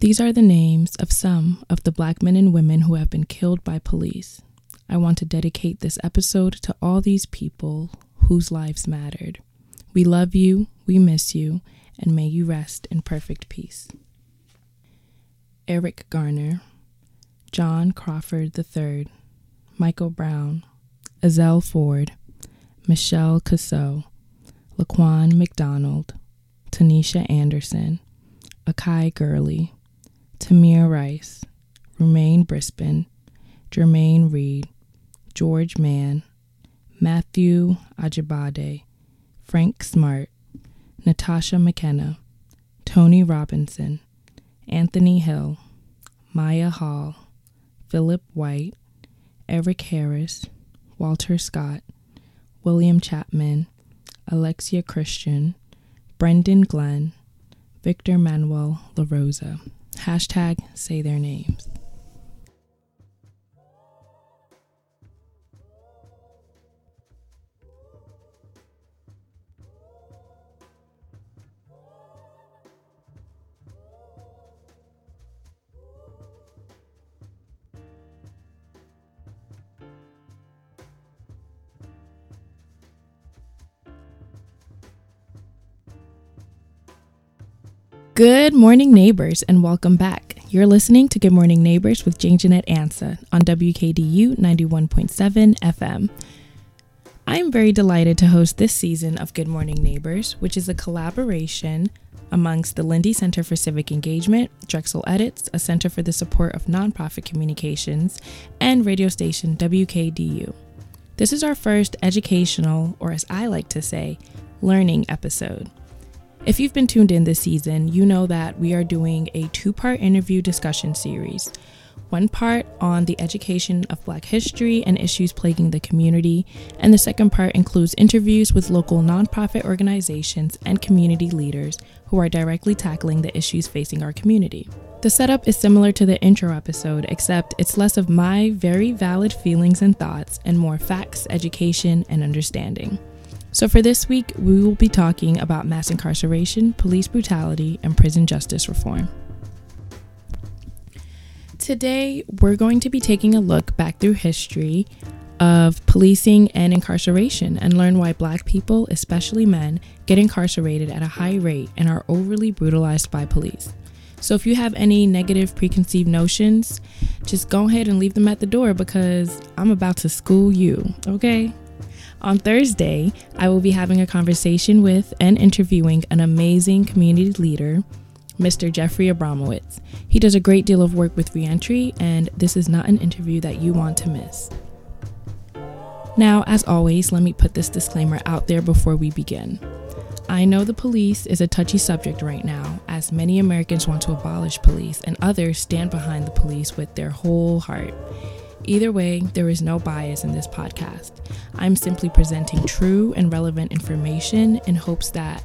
These are the names of some of the black men and women who have been killed by police. I want to dedicate this episode to all these people whose lives mattered. We love you, we miss you, and may you rest in perfect peace. Eric Garner, John Crawford III, Michael Brown, Ezell Ford, Michelle Cusseaux, Laquan McDonald, Tanisha Anderson, Akai Gurley, Tamir Rice, Rumain Brisbon, Jermaine Reed, George Mann, Matthew Ajibade, Frank Smart, Natasha McKenna, Tony Robinson, Anthony Hill, Mya Hall, Philip White, Eric Harris, Walter Scott, William Chapman, Alexia Christian, Brendon Glenn, Victor Manuel LaRosa. Hashtag say their names. Good morning, neighbors, and welcome back. You're listening to Good Morning Neighbors with Jane Jeanette Ansa on WKDU 91.7 FM. I am very delighted to host this season of Good Morning Neighbors, which is a collaboration amongst the Lindy Center for Civic Engagement, Drexel Edits, a center for the support of nonprofit communications, and radio station WKDU. This is our first educational, or as I like to say, learning episode. If you've been tuned in this season, you know that we are doing a two part interview discussion series. One part on the education of Black history and issues plaguing the community, and the second part includes interviews with local nonprofit organizations and community leaders who are directly tackling the issues facing our community. The setup is similar to the intro episode, except it's less of my very valid feelings and thoughts and more facts, education, and understanding. So, for this week, we will be talking about mass incarceration, police brutality, and prison justice reform. Today, we're going to be taking a look back through history of policing and incarceration and learn why black people, especially men, get incarcerated at a high rate and are overly brutalized by police. So, if you have any negative preconceived notions, just go ahead and leave them at the door because I'm about to school you, okay? On Thursday, I will be having a conversation with and interviewing an amazing community leader, Mr. Jeffrey Abramowitz. He does a great deal of work with reentry, and this is not an interview that you want to miss. Now, as always, let me put this disclaimer out there before we begin. I know the police is a touchy subject right now, as many Americans want to abolish police and others stand behind the police with their whole heart. Either way, there is no bias in this podcast. I'm simply presenting true and relevant information in hopes that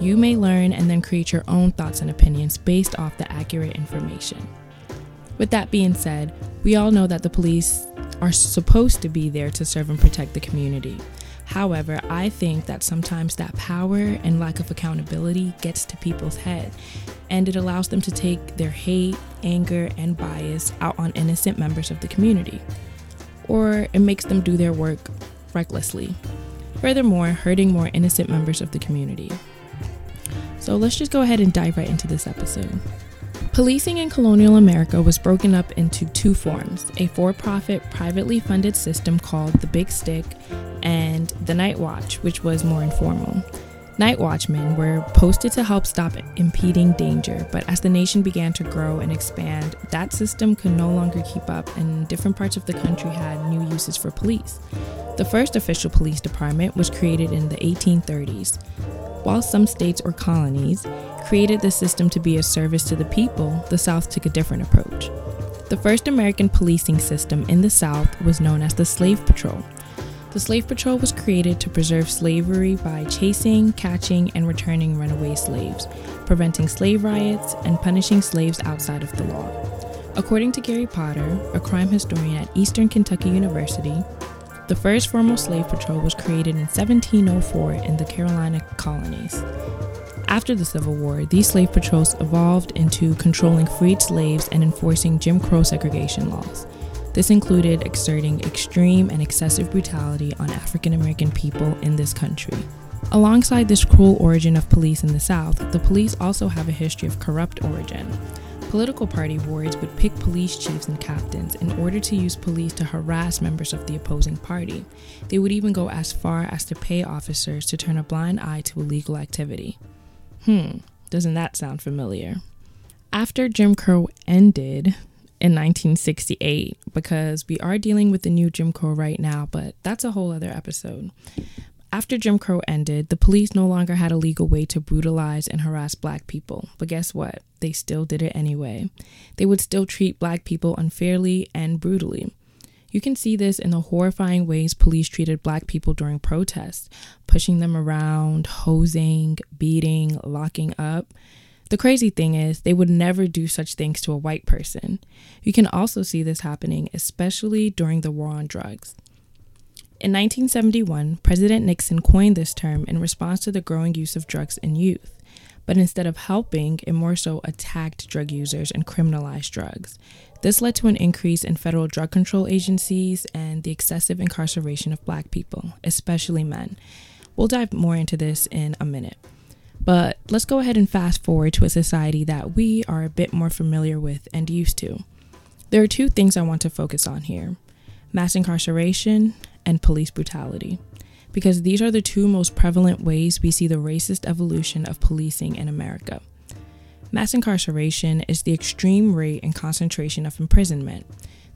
you may learn and then create your own thoughts and opinions based off the accurate information. With that being said, we all know that the police are supposed to be there to serve and protect the community. However, I think that sometimes that power and lack of accountability gets to people's head and it allows them to take their hate, anger, and bias out on innocent members of the community. Or it makes them do their work recklessly, furthermore, hurting more innocent members of the community. So let's just go ahead and dive right into this episode. Policing in colonial America was broken up into two forms a for profit, privately funded system called the Big Stick, and the Night Watch, which was more informal. Night watchmen were posted to help stop impeding danger, but as the nation began to grow and expand, that system could no longer keep up, and different parts of the country had new uses for police. The first official police department was created in the 1830s. While some states or colonies created the system to be a service to the people, the South took a different approach. The first American policing system in the South was known as the Slave Patrol. The Slave Patrol was created to preserve slavery by chasing, catching, and returning runaway slaves, preventing slave riots, and punishing slaves outside of the law. According to Gary Potter, a crime historian at Eastern Kentucky University, the first formal slave patrol was created in 1704 in the Carolina colonies. After the Civil War, these slave patrols evolved into controlling freed slaves and enforcing Jim Crow segregation laws. This included exerting extreme and excessive brutality on African American people in this country. Alongside this cruel origin of police in the South, the police also have a history of corrupt origin. Political party wards would pick police chiefs and captains in order to use police to harass members of the opposing party. They would even go as far as to pay officers to turn a blind eye to illegal activity. Hmm, doesn't that sound familiar? After Jim Crow ended in 1968, because we are dealing with the new Jim Crow right now, but that's a whole other episode. After Jim Crow ended, the police no longer had a legal way to brutalize and harass black people. But guess what? They still did it anyway. They would still treat black people unfairly and brutally. You can see this in the horrifying ways police treated black people during protests, pushing them around, hosing, beating, locking up. The crazy thing is, they would never do such things to a white person. You can also see this happening, especially during the war on drugs. In 1971, President Nixon coined this term in response to the growing use of drugs in youth. But instead of helping, it more so attacked drug users and criminalized drugs. This led to an increase in federal drug control agencies and the excessive incarceration of black people, especially men. We'll dive more into this in a minute. But let's go ahead and fast forward to a society that we are a bit more familiar with and used to. There are two things I want to focus on here mass incarceration and police brutality, because these are the two most prevalent ways we see the racist evolution of policing in America. Mass incarceration is the extreme rate and concentration of imprisonment.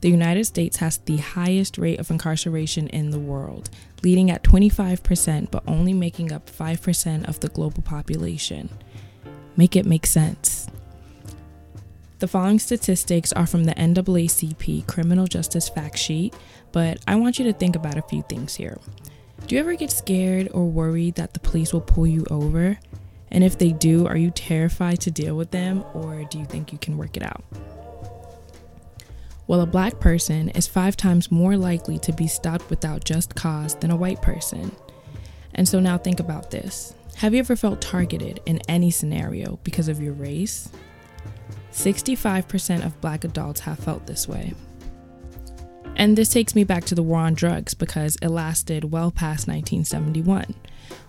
The United States has the highest rate of incarceration in the world, leading at 25%, but only making up 5% of the global population. Make it make sense. The following statistics are from the NAACP Criminal Justice Fact Sheet, but I want you to think about a few things here. Do you ever get scared or worried that the police will pull you over? And if they do, are you terrified to deal with them or do you think you can work it out? Well, a black person is five times more likely to be stopped without just cause than a white person. And so now think about this. Have you ever felt targeted in any scenario because of your race? 65% of black adults have felt this way. And this takes me back to the war on drugs because it lasted well past 1971.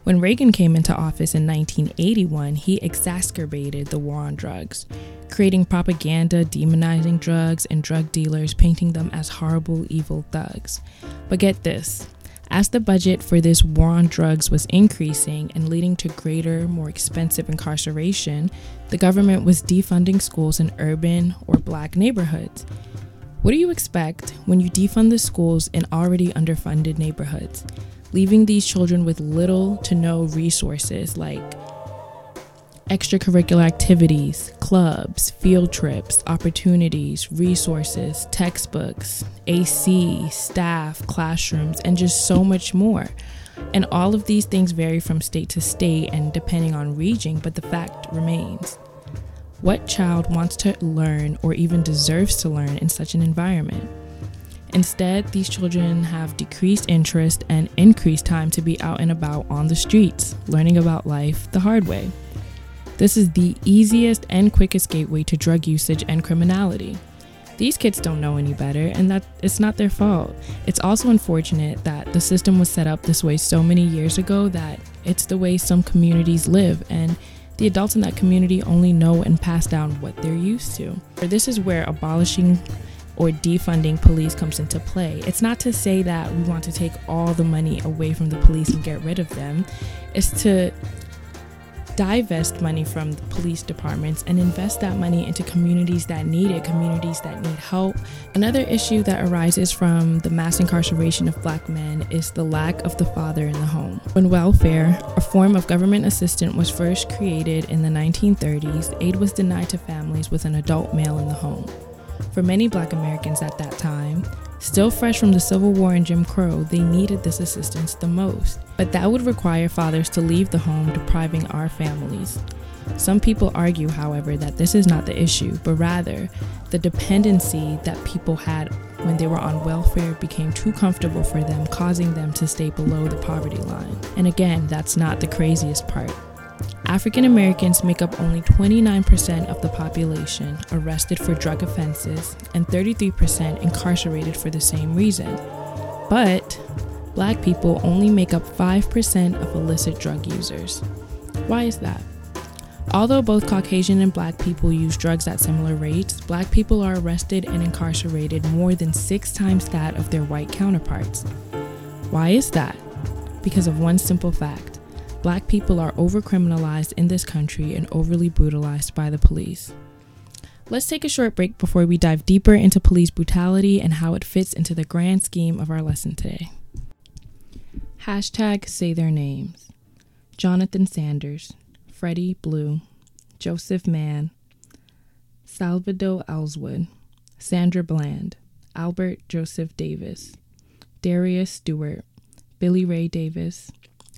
When Reagan came into office in 1981, he exacerbated the war on drugs, creating propaganda demonizing drugs and drug dealers, painting them as horrible, evil thugs. But get this as the budget for this war on drugs was increasing and leading to greater, more expensive incarceration, the government was defunding schools in urban or black neighborhoods. What do you expect when you defund the schools in already underfunded neighborhoods, leaving these children with little to no resources like extracurricular activities, clubs, field trips, opportunities, resources, textbooks, AC, staff, classrooms, and just so much more. And all of these things vary from state to state and depending on region, but the fact remains. What child wants to learn or even deserves to learn in such an environment? Instead, these children have decreased interest and increased time to be out and about on the streets, learning about life the hard way. This is the easiest and quickest gateway to drug usage and criminality. These kids don't know any better, and that it's not their fault. It's also unfortunate that the system was set up this way so many years ago that it's the way some communities live, and the adults in that community only know and pass down what they're used to. This is where abolishing or defunding police comes into play. It's not to say that we want to take all the money away from the police and get rid of them. It's to divest money from the police departments and invest that money into communities that need it, communities that need help. Another issue that arises from the mass incarceration of black men is the lack of the father in the home. When welfare, a form of government assistance, was first created in the 1930s, aid was denied to families with an adult male in the home. For many black Americans at that time, Still fresh from the Civil War and Jim Crow, they needed this assistance the most. But that would require fathers to leave the home, depriving our families. Some people argue, however, that this is not the issue, but rather the dependency that people had when they were on welfare became too comfortable for them, causing them to stay below the poverty line. And again, that's not the craziest part. African Americans make up only 29% of the population arrested for drug offenses and 33% incarcerated for the same reason. But black people only make up 5% of illicit drug users. Why is that? Although both Caucasian and black people use drugs at similar rates, black people are arrested and incarcerated more than six times that of their white counterparts. Why is that? Because of one simple fact black people are overcriminalized in this country and overly brutalized by the police. Let's take a short break before we dive deeper into police brutality and how it fits into the grand scheme of our lesson today. Hashtag say their names Jonathan Sanders, Freddie Blue, Joseph Mann, Salvador Ellswood, Sandra Bland, Albert Joseph Davis, Darius Stewart, Billy Ray Davis,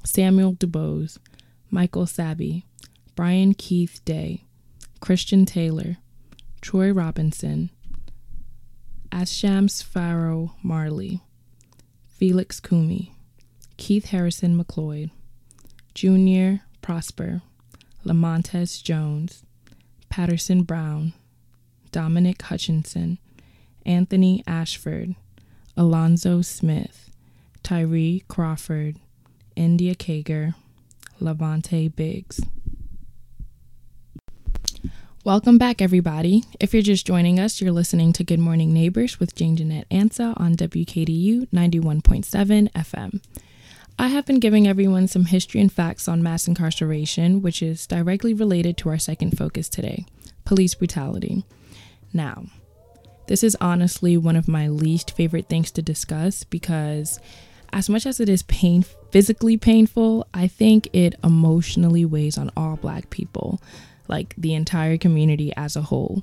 Samuel DuBose, Michael Sabbie, Brian Keith Day, Christian Taylor, Troy Robinson, Asshams Pharoah Manley, Felix Kumi, Keith Harrison McLeod, Junior Prosper, Lamontez Jones, Paterson Brown, Dominic Hutchinson, Anthony Ashford, Alonzo Smith, Tyree Crawford, India Kager, La'Vante Biggs. Welcome back, everybody. If you're just joining us, you're listening to Good Morning Neighbors with Jane Jeanette Ansa on WKDU 91.7 FM. I have been giving everyone some history and facts on mass incarceration, which is directly related to our second focus today police brutality. Now, this is honestly one of my least favorite things to discuss because, as much as it is pain, physically painful, I think it emotionally weighs on all black people, like the entire community as a whole.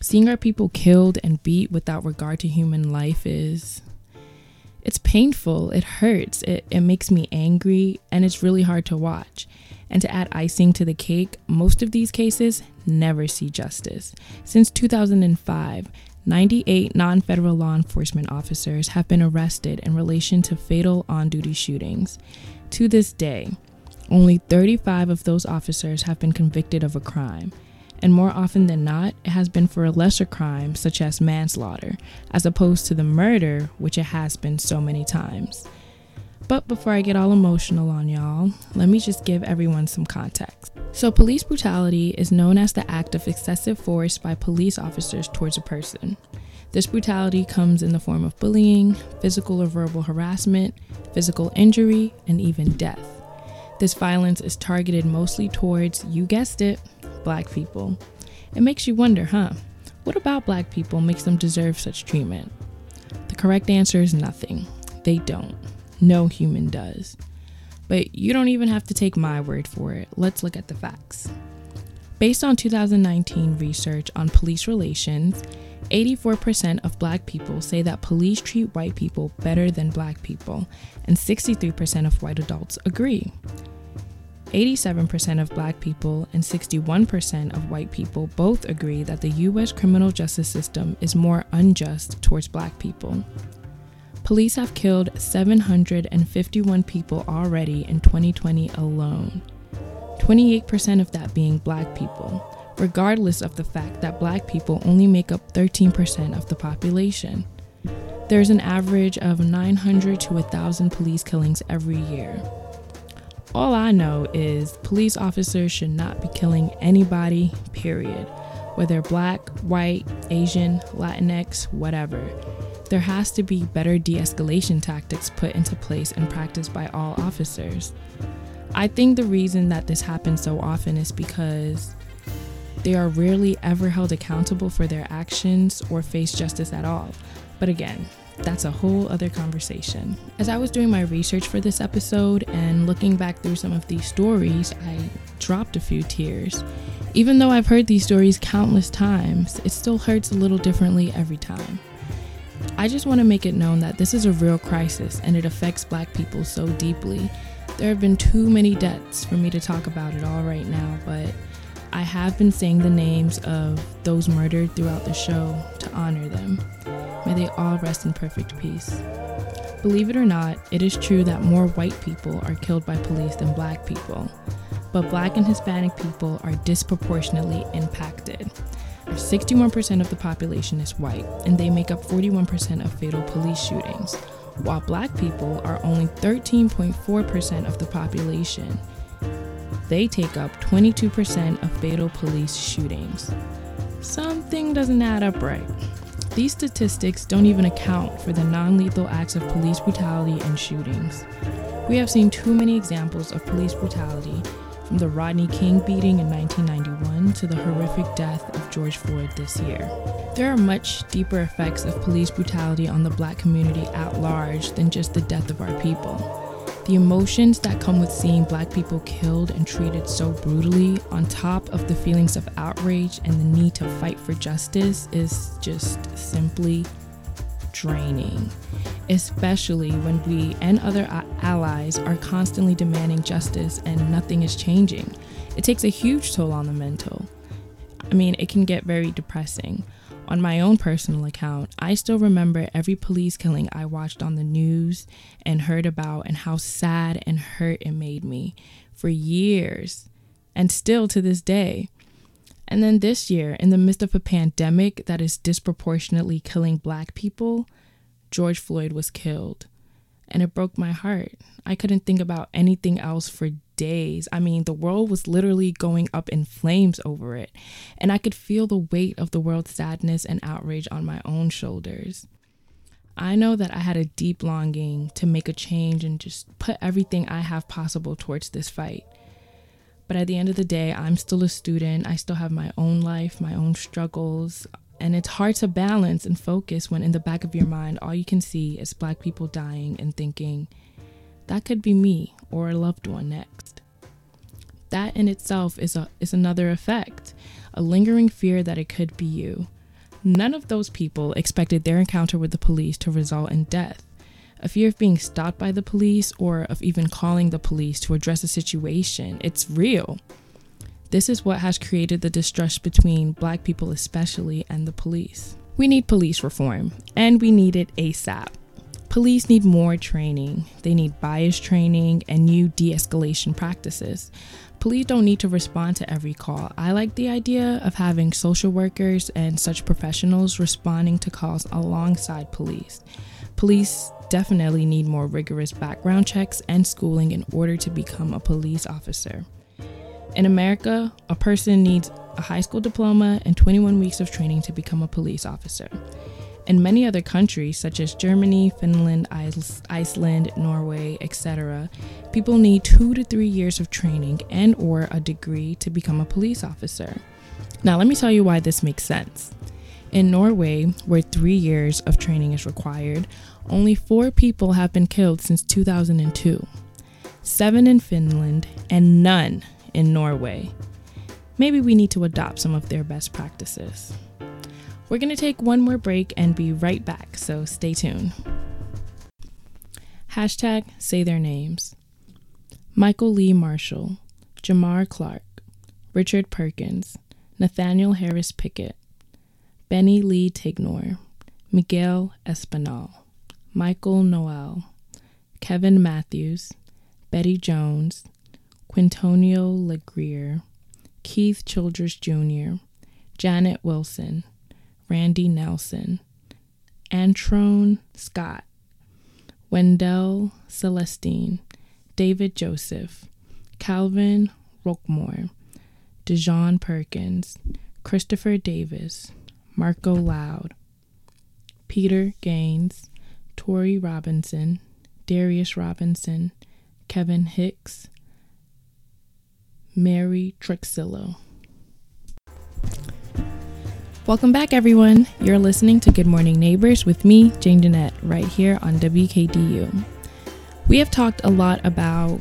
Seeing our people killed and beat without regard to human life is it's painful, it hurts, it, it makes me angry, and it's really hard to watch. And to add icing to the cake, most of these cases never see justice. Since 2005, 98 non federal law enforcement officers have been arrested in relation to fatal on duty shootings. To this day, only 35 of those officers have been convicted of a crime and more often than not, it has been for a lesser crime such as manslaughter, as opposed to the murder, which it has been so many times. But before I get all emotional on y'all, let me just give everyone some context. So, police brutality is known as the act of excessive force by police officers towards a person. This brutality comes in the form of bullying, physical or verbal harassment, physical injury, and even death. This violence is targeted mostly towards, you guessed it, black people. It makes you wonder, huh? What about black people makes them deserve such treatment? The correct answer is nothing. They don't. No human does. But you don't even have to take my word for it. Let's look at the facts. Based on 2019 research on police relations, 84% of black people say that police treat white people better than black people, and 63% of white adults agree. 87% of black people and 61% of white people both agree that the US criminal justice system is more unjust towards black people. Police have killed 751 people already in 2020 alone, 28% of that being black people, regardless of the fact that black people only make up 13% of the population. There's an average of 900 to 1,000 police killings every year. All I know is police officers should not be killing anybody, period. Whether black, white, Asian, Latinx, whatever. There has to be better de escalation tactics put into place and practiced by all officers. I think the reason that this happens so often is because they are rarely ever held accountable for their actions or face justice at all. But again, that's a whole other conversation. As I was doing my research for this episode and looking back through some of these stories, I dropped a few tears. Even though I've heard these stories countless times, it still hurts a little differently every time. I just want to make it known that this is a real crisis and it affects black people so deeply. There have been too many deaths for me to talk about it all right now, but I have been saying the names of those murdered throughout the show to honor them. May they all rest in perfect peace. Believe it or not, it is true that more white people are killed by police than black people. but black and Hispanic people are disproportionately impacted. 61% of the population is white, and they make up 41% of fatal police shootings, while black people are only 13.4% of the population. They take up 22% of fatal police shootings. Something doesn't add up right. These statistics don't even account for the non lethal acts of police brutality and shootings. We have seen too many examples of police brutality, from the Rodney King beating in 1991 to the horrific death of George Floyd this year. There are much deeper effects of police brutality on the black community at large than just the death of our people. The emotions that come with seeing black people killed and treated so brutally, on top of the feelings of outrage and the need to fight for justice, is just simply draining, especially when we and other allies are constantly demanding justice and nothing is changing. It takes a huge toll on the mental. I mean, it can get very depressing. On my own personal account, I still remember every police killing I watched on the news and heard about, and how sad and hurt it made me for years, and still to this day. And then this year, in the midst of a pandemic that is disproportionately killing black people, George Floyd was killed. And it broke my heart. I couldn't think about anything else for days. I mean, the world was literally going up in flames over it. And I could feel the weight of the world's sadness and outrage on my own shoulders. I know that I had a deep longing to make a change and just put everything I have possible towards this fight. But at the end of the day, I'm still a student. I still have my own life, my own struggles. And it's hard to balance and focus when in the back of your mind, all you can see is black people dying and thinking, that could be me or a loved one next. That in itself is, a, is another effect, a lingering fear that it could be you. None of those people expected their encounter with the police to result in death a fear of being stopped by the police or of even calling the police to address a situation. It's real. This is what has created the distrust between black people, especially, and the police. We need police reform, and we need it ASAP. Police need more training. They need bias training and new de escalation practices. Police don't need to respond to every call. I like the idea of having social workers and such professionals responding to calls alongside police. Police definitely need more rigorous background checks and schooling in order to become a police officer. In America, a person needs a high school diploma and 21 weeks of training to become a police officer. In many other countries, such as Germany, Finland, Iceland, Norway, etc., people need two to three years of training and or a degree to become a police officer. Now, let me tell you why this makes sense. In Norway, where three years of training is required, only four people have been killed since 2002 seven in Finland, and none in Norway. Maybe we need to adopt some of their best practices. We're going to take one more break and be right back, so stay tuned. Hashtag say their names Michael Lee Marshall, Jamar Clark, Richard Perkins, Nathaniel Harris Pickett, Benni Lee Tignor, Miguel Espinal. Michael Noel, Kevin Matthews, Bettie Jones, Quintonio Legrier, Keith Childress Jr., Janet Wilson, Randy Nelson, Antrone Scott, Wendell Celestine, David Joseph, Calvin Roquemore, Dyzhawn Perkins, Christopher Davis, Marco Loud, Peter Gaines, Torrey Robinson, Darius Robinson, Kevin Hicks, Mary Truxillo. Welcome back, everyone. You're listening to Good Morning Neighbors with me, Jane Jeanette, right here on WKDU. We have talked a lot about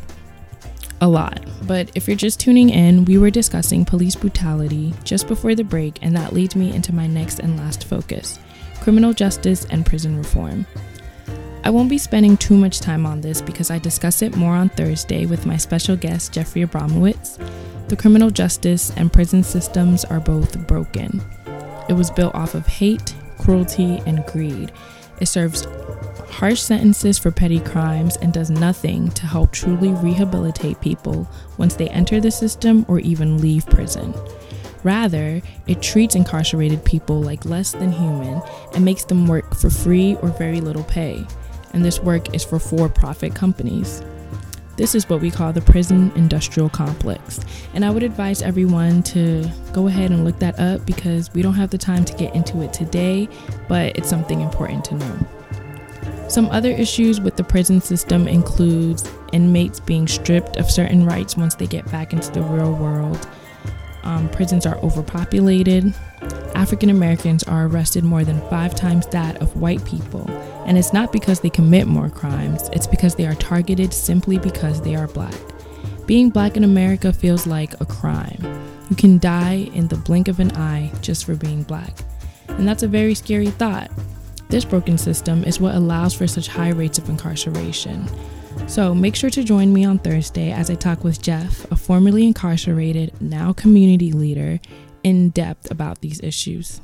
a lot, but if you're just tuning in, we were discussing police brutality just before the break, and that leads me into my next and last focus criminal justice and prison reform. I won't be spending too much time on this because I discuss it more on Thursday with my special guest, Jeffrey Abramowitz. The criminal justice and prison systems are both broken. It was built off of hate, cruelty, and greed. It serves harsh sentences for petty crimes and does nothing to help truly rehabilitate people once they enter the system or even leave prison. Rather, it treats incarcerated people like less than human and makes them work for free or very little pay. And this work is for for profit companies. This is what we call the prison industrial complex. And I would advise everyone to go ahead and look that up because we don't have the time to get into it today, but it's something important to know. Some other issues with the prison system includes inmates being stripped of certain rights once they get back into the real world. Um, prisons are overpopulated. African Americans are arrested more than five times that of white people. And it's not because they commit more crimes, it's because they are targeted simply because they are black. Being black in America feels like a crime. You can die in the blink of an eye just for being black. And that's a very scary thought. This broken system is what allows for such high rates of incarceration. So make sure to join me on Thursday as I talk with Jeff, a formerly incarcerated, now community leader, in depth about these issues.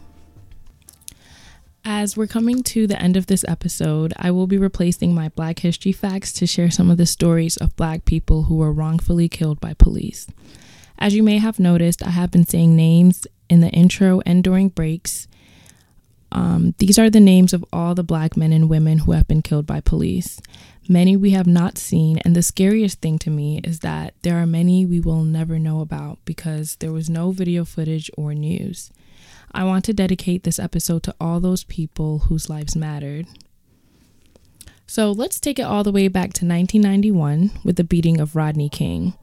As we're coming to the end of this episode, I will be replacing my Black History facts to share some of the stories of Black people who were wrongfully killed by police. As you may have noticed, I have been saying names in the intro and during breaks. Um, these are the names of all the Black men and women who have been killed by police. Many we have not seen, and the scariest thing to me is that there are many we will never know about because there was no video footage or news. I want to dedicate this episode to all those people whose lives mattered. So let's take it all the way back to 1991 with the beating of Rodney King.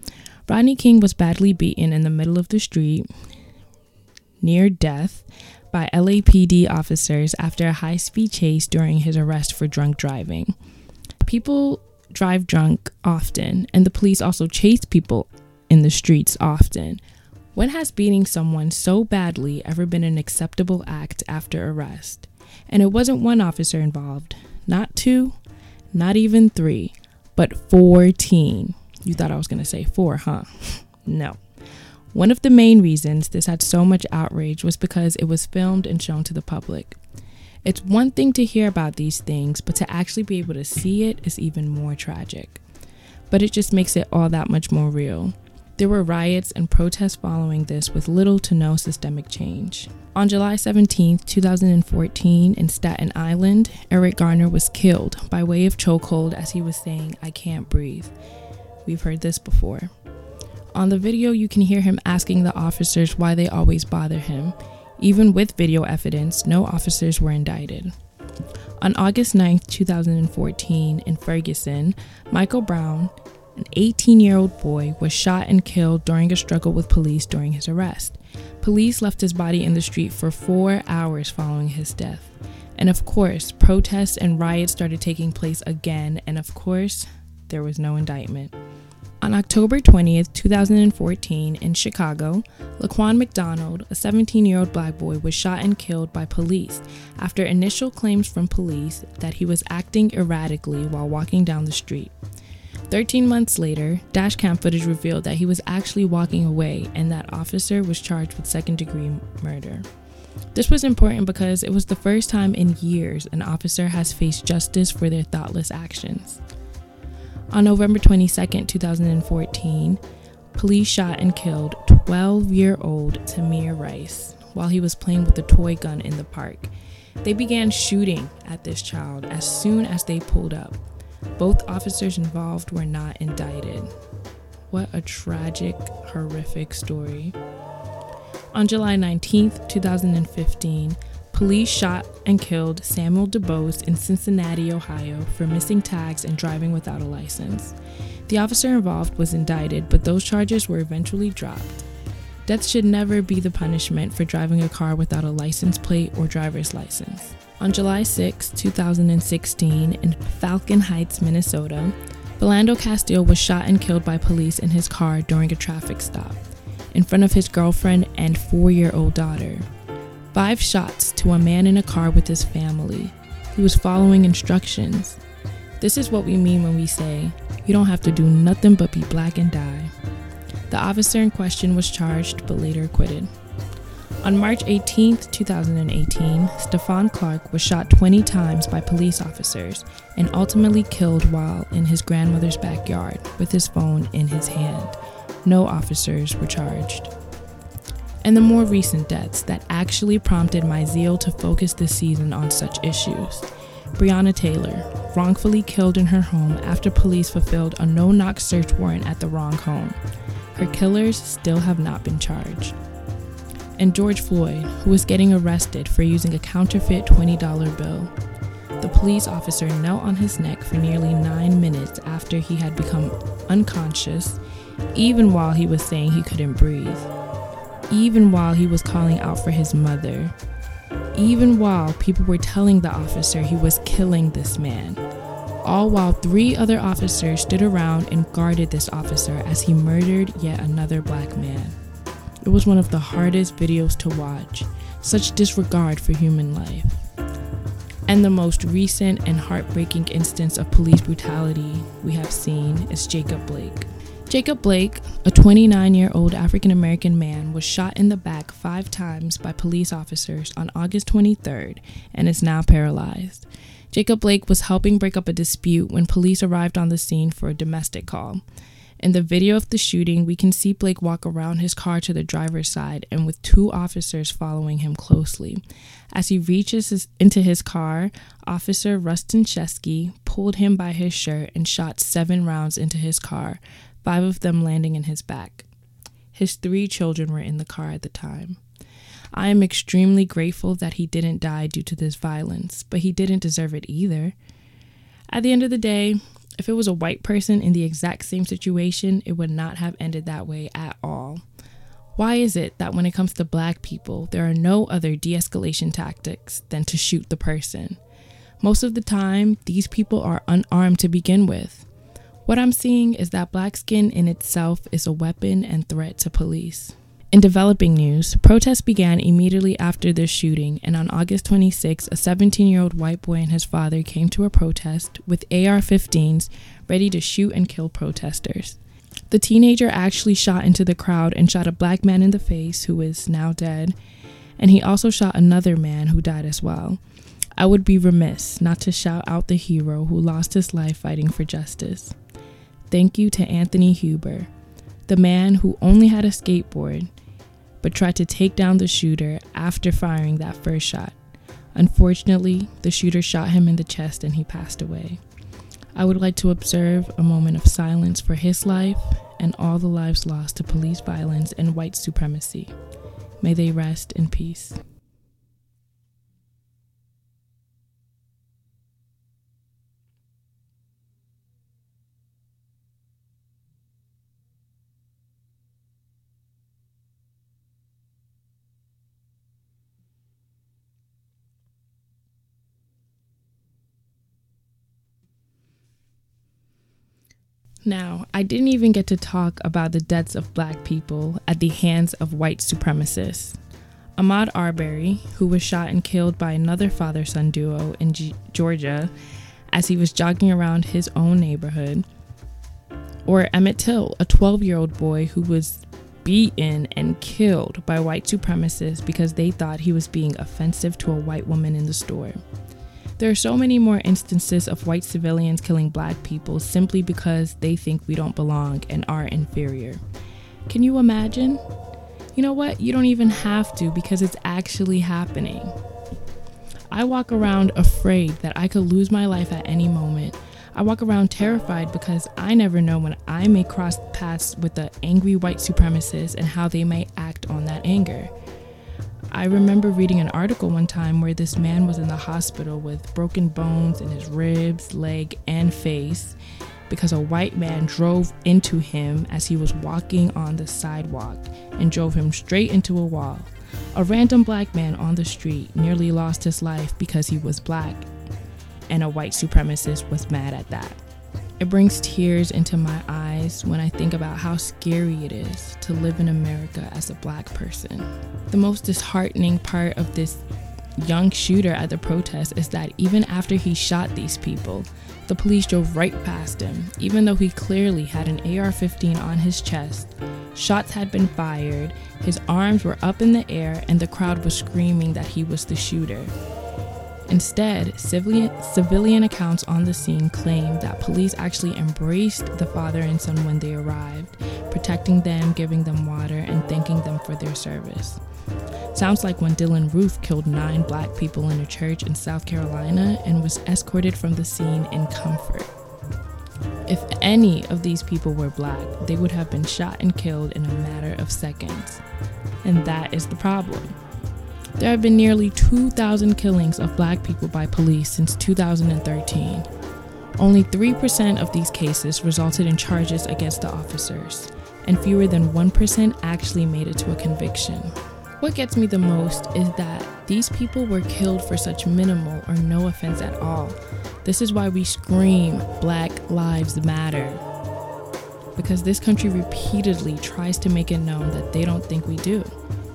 Rodney King was badly beaten in the middle of the street near death by LAPD officers after a high speed chase during his arrest for drunk driving. People drive drunk often, and the police also chase people in the streets often. When has beating someone so badly ever been an acceptable act after arrest? And it wasn't one officer involved, not two, not even three, but 14. You thought I was going to say four, huh? no. One of the main reasons this had so much outrage was because it was filmed and shown to the public. It's one thing to hear about these things, but to actually be able to see it is even more tragic. But it just makes it all that much more real. There were riots and protests following this with little to no systemic change. On July 17, 2014, in Staten Island, Eric Garner was killed by way of chokehold as he was saying, I can't breathe. We've heard this before. On the video, you can hear him asking the officers why they always bother him, even with video evidence, no officers were indicted. On August 9, 2014, in Ferguson, Michael Brown, an 18 year old boy, was shot and killed during a struggle with police during his arrest. Police left his body in the street for four hours following his death. And of course, protests and riots started taking place again, and of course, there was no indictment. On October 20th, 2014, in Chicago, Laquan McDonald, a 17 year old black boy, was shot and killed by police after initial claims from police that he was acting erratically while walking down the street. 13 months later, dashcam footage revealed that he was actually walking away and that officer was charged with second degree murder. This was important because it was the first time in years an officer has faced justice for their thoughtless actions. On November 22, 2014, police shot and killed 12 year old Tamir Rice while he was playing with a toy gun in the park. They began shooting at this child as soon as they pulled up. Both officers involved were not indicted. What a tragic, horrific story. On July 19, 2015, Police shot and killed Samuel DuBose in Cincinnati, Ohio, for missing tags and driving without a license. The officer involved was indicted, but those charges were eventually dropped. Death should never be the punishment for driving a car without a license plate or driver's license. On July 6, 2016, in Falcon Heights, Minnesota, Philando Castile was shot and killed by police in his car during a traffic stop, in front of his girlfriend and four year old daughter. Five shots to a man in a car with his family. He was following instructions. This is what we mean when we say, you don't have to do nothing but be black and die. The officer in question was charged but later acquitted. On March 18, 2018, Stephon Clark was shot 20 times by police officers and ultimately killed while in his grandmother's backyard with his phone in his hand. No officers were charged. And the more recent deaths that actually prompted my zeal to focus this season on such issues. Breonna Taylor, wrongfully killed in her home after police fulfilled a no knock search warrant at the wrong home. Her killers still have not been charged and George Floyd, who was getting arrested for using a counterfeit $20 bill. The police officer knelt on his neck for nearly nine minutes after he had become unconscious, even while he was saying he couldn't breathe, even while he was calling out for his mother, even while people were telling the officer he was killing this man. All while three other officers stood around and guarded this officer as he murdered yet another black man. It was one of the hardest videos to watch, such disregard for human life. And the most recent and heartbreaking instance of police brutality we have seen is Jacob Blake. Jacob Blake, a 29 year old African American man, was shot in the back five times by police officers on August 23rd and is now paralyzed. Jacob Blake was helping break up a dispute when police arrived on the scene for a domestic call. In the video of the shooting, we can see Blake walk around his car to the driver's side and with two officers following him closely. As he reaches his, into his car, Officer Rusten Sheskey pulled him by his shirt and shot seven rounds into his car, five of them landing in his back. His three children were in the car at the time. I am extremely grateful that he didn't die due to this violence, but he didn't deserve it either. At the end of the day, if it was a white person in the exact same situation, it would not have ended that way at all. Why is it that when it comes to black people, there are no other de escalation tactics than to shoot the person? Most of the time, these people are unarmed to begin with. What I'm seeing is that black skin in itself is a weapon and threat to police. In developing news, protests began immediately after this shooting, and on August 26, a 17 year old white boy and his father came to a protest with AR 15s ready to shoot and kill protesters. The teenager actually shot into the crowd and shot a black man in the face who is now dead, and he also shot another man who died as well. I would be remiss not to shout out the hero who lost his life fighting for justice. Thank you to Anthony Huber, the man who only had a skateboard but tried to take down the shooter after firing that first shot. Unfortunately, the shooter shot him in the chest and he passed away. I would like to observe a moment of silence for his life and all the lives lost to police violence and white supremacy. May they rest in peace. Now, I didn't even get to talk about the deaths of black people at the hands of white supremacists. Ahmaud Arbery, who was shot and killed by another father son duo in G- Georgia as he was jogging around his own neighborhood. Or Emmett Till, a 12 year old boy who was beaten and killed by white supremacists because they thought he was being offensive to a white woman in the store. There are so many more instances of white civilians killing black people simply because they think we don't belong and are inferior. Can you imagine? You know what? You don't even have to because it's actually happening. I walk around afraid that I could lose my life at any moment. I walk around terrified because I never know when I may cross paths with the angry white supremacists and how they may act on that anger. I remember reading an article one time where this man was in the hospital with broken bones in his ribs, leg, and face because a white man drove into him as he was walking on the sidewalk and drove him straight into a wall. A random black man on the street nearly lost his life because he was black, and a white supremacist was mad at that. It brings tears into my eyes when I think about how scary it is to live in America as a black person. The most disheartening part of this young shooter at the protest is that even after he shot these people, The police drove right past him, even though he clearly had an AR 15 on his chest. Shots had been fired, his arms were up in the air, and the crowd was screaming that he was the shooter. Instead, civilian, civilian accounts on the scene claim that police actually embraced the father and son when they arrived, protecting them, giving them water, and thanking them for their service. Sounds like when Dylann Roof killed nine black people in a church in South Carolina and was escorted from the scene in comfort. If any of these people were black, they would have been shot and killed in a matter of seconds. And that is the problem. There have been nearly 2,000 killings of black people by police since 2013. Only 3% of these cases resulted in charges against the officers, and fewer than 1% actually made it to a conviction. What gets me the most is that these people were killed for such minimal or no offense at all. This is why we scream Black Lives Matter. Because this country repeatedly tries to make it known that they don't think we do,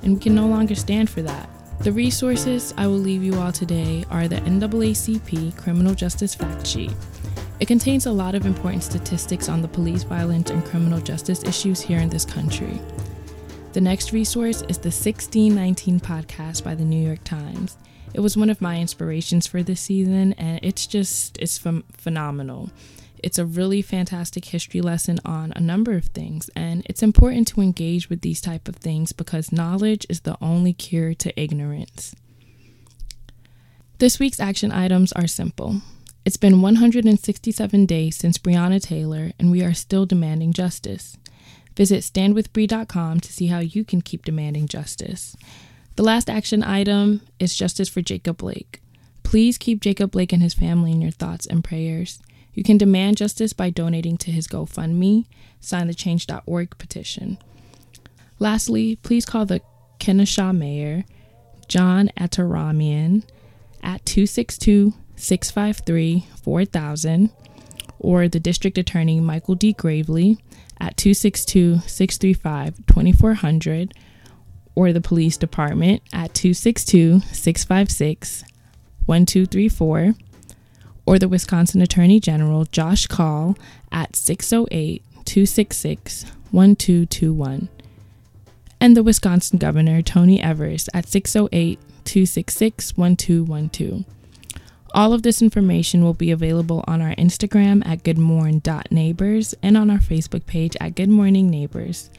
and we can no longer stand for that. The resources I will leave you all today are the NAACP Criminal Justice Fact Sheet. It contains a lot of important statistics on the police violence and criminal justice issues here in this country. The next resource is the 1619 podcast by the New York Times. It was one of my inspirations for this season, and it's just it's ph- phenomenal. It's a really fantastic history lesson on a number of things, and it's important to engage with these type of things because knowledge is the only cure to ignorance. This week's action items are simple. It's been 167 days since Breonna Taylor, and we are still demanding justice. Visit standwithbree.com to see how you can keep demanding justice. The last action item is justice for Jacob Blake. Please keep Jacob Blake and his family in your thoughts and prayers. You can demand justice by donating to his GoFundMe, sign the change.org petition. Lastly, please call the Kenosha Mayor, John Antaramian, at 262 653 4000, or the District Attorney Michael D. Graveley at 262 635 2400, or the Police Department at 262 656 1234 or the Wisconsin Attorney General Josh Kaul at 608 266 1221, and the Wisconsin Governor Tony Evers at 608 266 1212. All of this information will be available on our Instagram at goodmorn.neighbors and on our Facebook page at Good Morning Neighbors.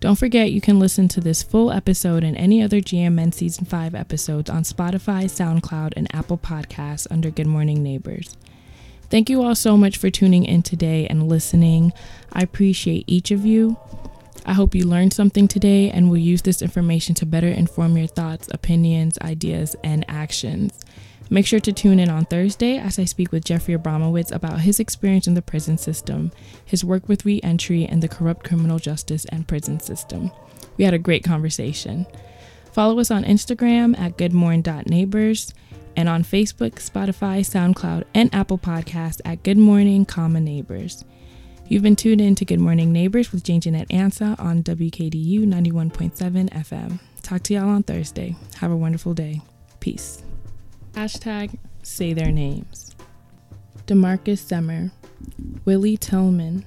Don't forget you can listen to this full episode and any other GMN Season 5 episodes on Spotify, SoundCloud, and Apple Podcasts under Good Morning Neighbors. Thank you all so much for tuning in today and listening. I appreciate each of you. I hope you learned something today and will use this information to better inform your thoughts, opinions, ideas, and actions. Make sure to tune in on Thursday as I speak with Jeffrey Abramowitz about his experience in the prison system, his work with reentry, and the corrupt criminal justice and prison system. We had a great conversation. Follow us on Instagram at goodmorn.neighbors and on Facebook, Spotify, SoundCloud, and Apple Podcasts at Good Morning, Common Neighbors. You've been tuned in to Good Morning Neighbors with Jane Jeanette Ansa on WKDU 91.7 FM. Talk to y'all on Thursday. Have a wonderful day. Peace. Hashtag say their names. Demarcus Semer, Willie Tillman,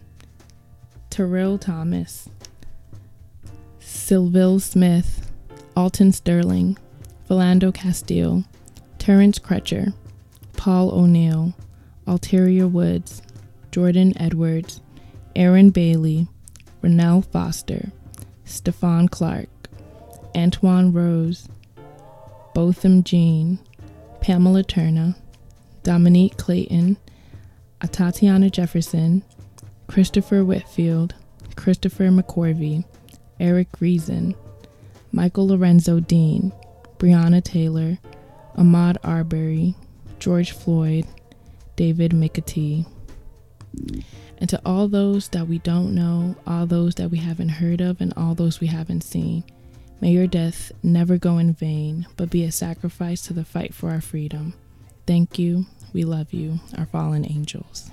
Terrill Thomas, Sylville Smith, Alton Sterling, Philando Castile, Terrence Crutcher, Paul O'Neal, Alteria Woods, Jordan Edwards, Aaron Bailey, Rennell Foster, Stephon Clark, Antwon Rose, Botham Jean, Pamela Turner, Dominique Clayton, Atatiana Jefferson, Christopher Whitfield, Christopher McCorvey, Eric Reason, Michael Lorenzo Dean, Breonna Taylor, Ahmaud Arbery, George Floyd, David McAtee. And to all those that we don't know, all those that we haven't heard of, and all those we haven't seen, May your death never go in vain, but be a sacrifice to the fight for our freedom. Thank you. We love you, our fallen angels.